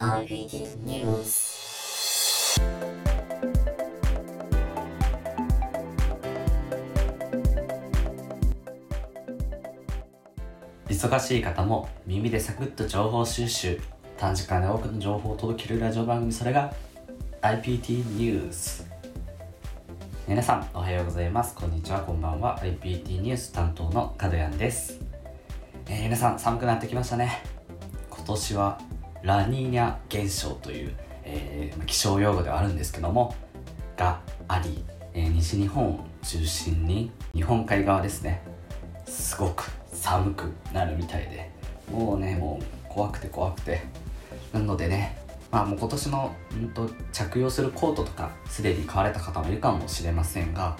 RBD News 忙しい方も耳でサクッと情報収集短時間で多くの情報を届けるラジオ番組それが IPT ニュース皆さんおはようございます。こんにちは。こんばんは。IPT ニュース担当のカドヤンです、えー皆さん寒くなってきましたね。今年はラニーニャ現象という、えー気象用語ではあるんですけどもがあり、えー西日本を中心に日本海側ですね。すごく寒くなるみたいでもうねもう怖くて怖くて。なのでねまあもう今年のうんと着用するコートとかすでに買われた方もいるかもしれませんが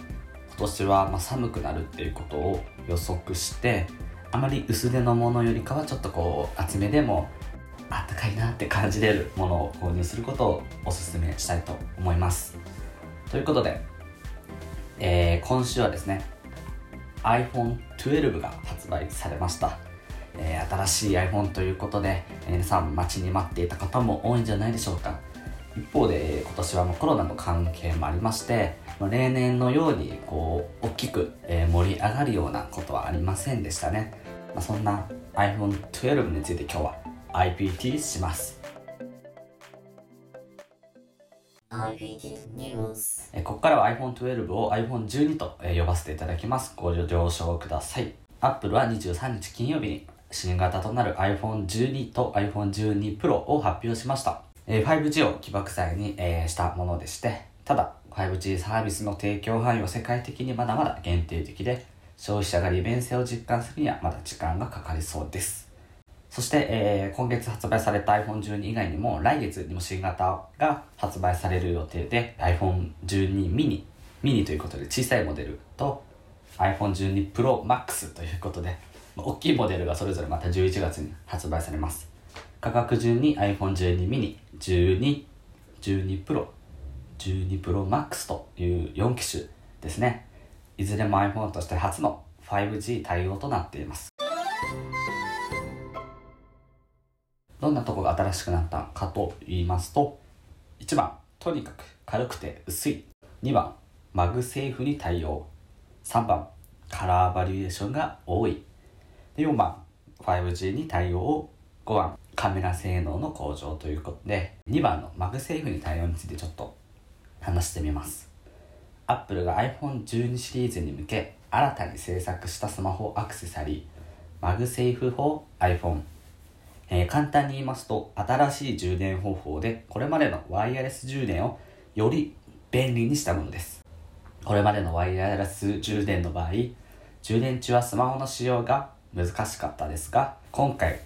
今年はま寒くなるっていうことを予測してあまり薄手のものよりかはちょっとこう厚めでもあったかいなって感じれるものを購入することをおすすめしたいと思います。ということで、えー今週はですね iPhone12 が発売されました、えー新しい iPhone ということで、え皆さん待ちに待っていた方も多いんじゃないでしょうか。一方で今年はもうコロナの関係もありまして、ま例年のようにこう大きく、え盛り上がるようなことはありませんでしたね、まあ、そんな iPhone12 について今日は IPT しますここからは iPhone12 を iPhone12 と、えー呼ばせていただきます。ご了承ください。Apple は23日金曜日に新型となる iPhone12 と iPhone12 Pro を発表しました。えー 5G を起爆剤に、えーしたものでして、ただ 5G サービスの提供範囲は世界的にまだまだ限定的で、消費者が利便性を実感するにはまだ時間がかかりそうです。そして、えー今月発売された iPhone12 以外にも来月にも新型が発売される予定で iPhone12 mini mini ということで小さいモデルと iPhone12 Pro Max ということで大きいモデルがそれぞれまた11月に発売されます。価格順に iPhone12 mini 12 12 Pro 12 Pro Max という4機種ですね。いずれも iPhone として初の 5G 対応となっています。どんなとこが新しくなったかと言いますと、1番、とにかく軽くて薄い。2番、 MagSafe に対応。3番、カラーバリエーションが多い。で4番、5G に対応。5番、カメラ性能の向上ということで、2番の MagSafe に対応についてちょっと話してみます。Apple が iPhone12 シリーズに向け新たに制作したスマホアクセサリー MagSafe for iPhone えー簡単に言いますと、新しい充電方法で、これまでのワイヤレス充電をより便利にしたものです。これまでのワイヤレス充電の場合、充電中はスマホの使用が難しかったですが、今回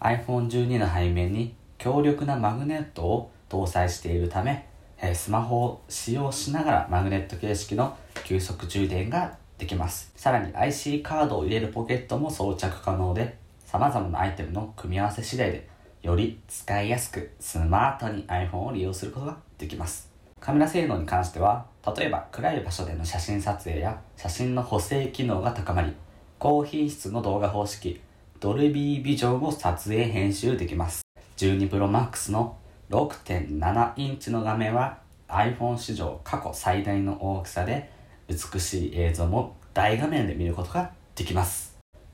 iPhone12 の背面に強力なマグネットを搭載しているため、えスマホを使用しながらマグネット形式の急速充電ができます。さらに IC カードを入れるポケットも装着可能で、様々なアイテムの組み合わせ次第で、より使いやすくスマートに iPhone を利用することができます。カメラ性能に関しては、例えば暗い場所での写真撮影や写真の補正機能が高まり、高品質の動画方式、ドルビービジョンを撮影編集できます。12 Pro Max の6.7インチの画面は iPhone 史上過去最大の大きさで美しい映像も大画面で見ることができます。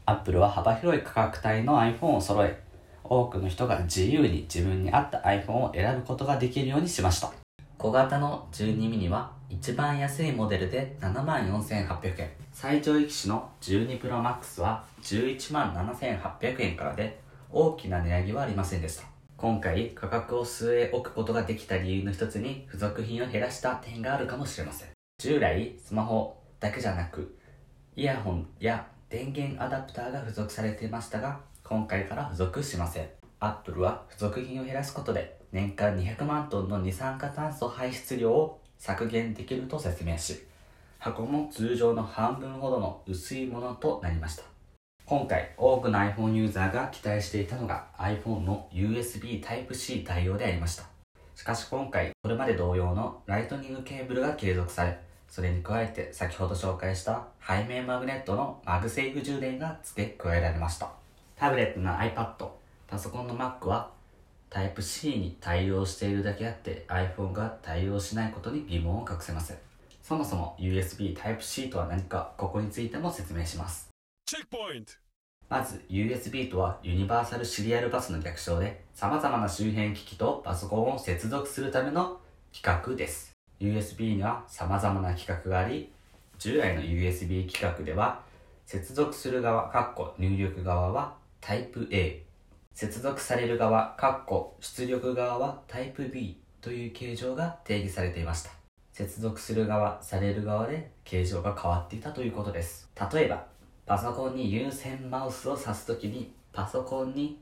Apple は幅広い価格帯の iPhone を揃え、多くの人が自由に自分に合った iPhone を選ぶことができるようにしました。小型の12ミニは一番安いモデルで74,800円。最上位機種の12 Pro Max は11万7800円からで大きな値上げはありませんでした。今回価格を据え置くことができた理由の一つに付属品を減らした点があるかもしれません。従来スマホだけじゃなくイヤホンや電源アダプターが付属されていましたが、今回から付属しません。Apple は付属品を減らすことで、年間200万トンの二酸化炭素排出量を削減できると説明し、箱も通常の半分ほどの薄いものとなりました。今回、多くの iPhone ユーザーが期待していたのが iPhone の USB Type-C 対応でありました。しかし今回、これまで同様のライトニングケーブルが継続され、それに加えて先ほど紹介した背面マグネットの MagSafe 充電が付け加えられました。タブレットの iPad、パソコンの Mac は Type-C に対応しているだけあって iPhone が対応しないことに疑問を隠せませんそもそも USB Type-C とは何かここについても説明します Checkpoint! まず USB とはユニバーサルシリアルバスの略称で様々な周辺機器とパソコンを接続するための規格です USB には様々な規格があり従来の USB 規格では接続する側括弧入力側は Type-A 接続される側括弧出力側は Type-B という形状が定義されていました。接続する側される側で形状が変わっていたということです。例えばパソコンに有線マウスを挿すときにパソコンに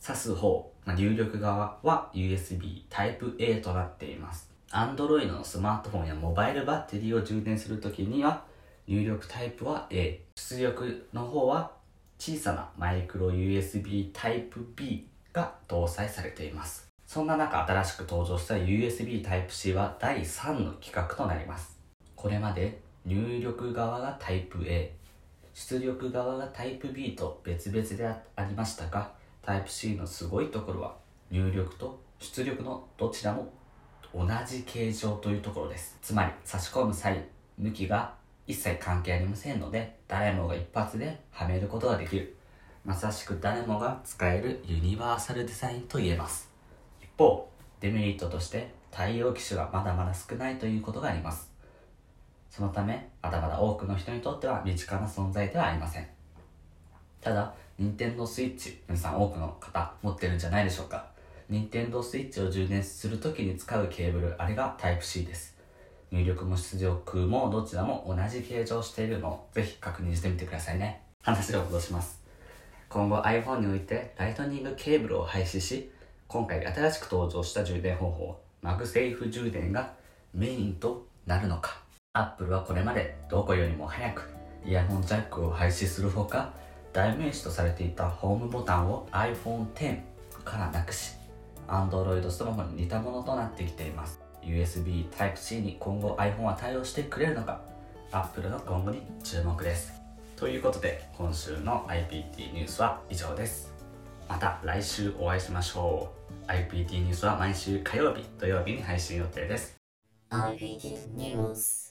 挿す方、入力側は USB Type-A となっています。Android のスマートフォンやモバイルバッテリーを充電するときには入力タイプは A 出力の方は小さなマイクロ USB Type-B が搭載されています。そんな中新しく登場した USB Type-C は第3の規格となります。これまで入力側が Type-A 出力側が Type-B と別々でありましたが Type-C のすごいところは入力と出力のどちらも同じ形状というところです。つまり差し込む際向きが一切関係ありませんので誰もが一発ではめることができる。まさしく誰もが使えるユニバーサルデザインと言えます。一方デメリットとして対応機種がまだまだ少ないということがあります。そのためまだまだ多くの人にとっては身近な存在ではありません。ただ任天堂 switch 皆さん多くの方持ってるんじゃないでしょうか。任天堂 switch を充電するときに使うケーブルあれが Type-C です。入力も出力もどちらも同じ形状しているのをぜひ確認してみてくださいね。話を戻します。今後 iPhone において Lightning ケーブルを廃止し今回新しく登場した充電方法 MagSafe 充電がメインとなるのか。Apple はこれまでどこよりも早くイヤホンジャックを廃止するほか代名詞とされていたホームボタンを iPhone X からなくし Android スマホに似たものとなってきています。USB Type-C に今後 iPhone は対応してくれるのか Apple の今後に注目です。ということで今週の IPT ニュースは以上です。また来週お会いしましょう。IPT ニュースは毎週火曜日土曜日に配信予定です。RPT News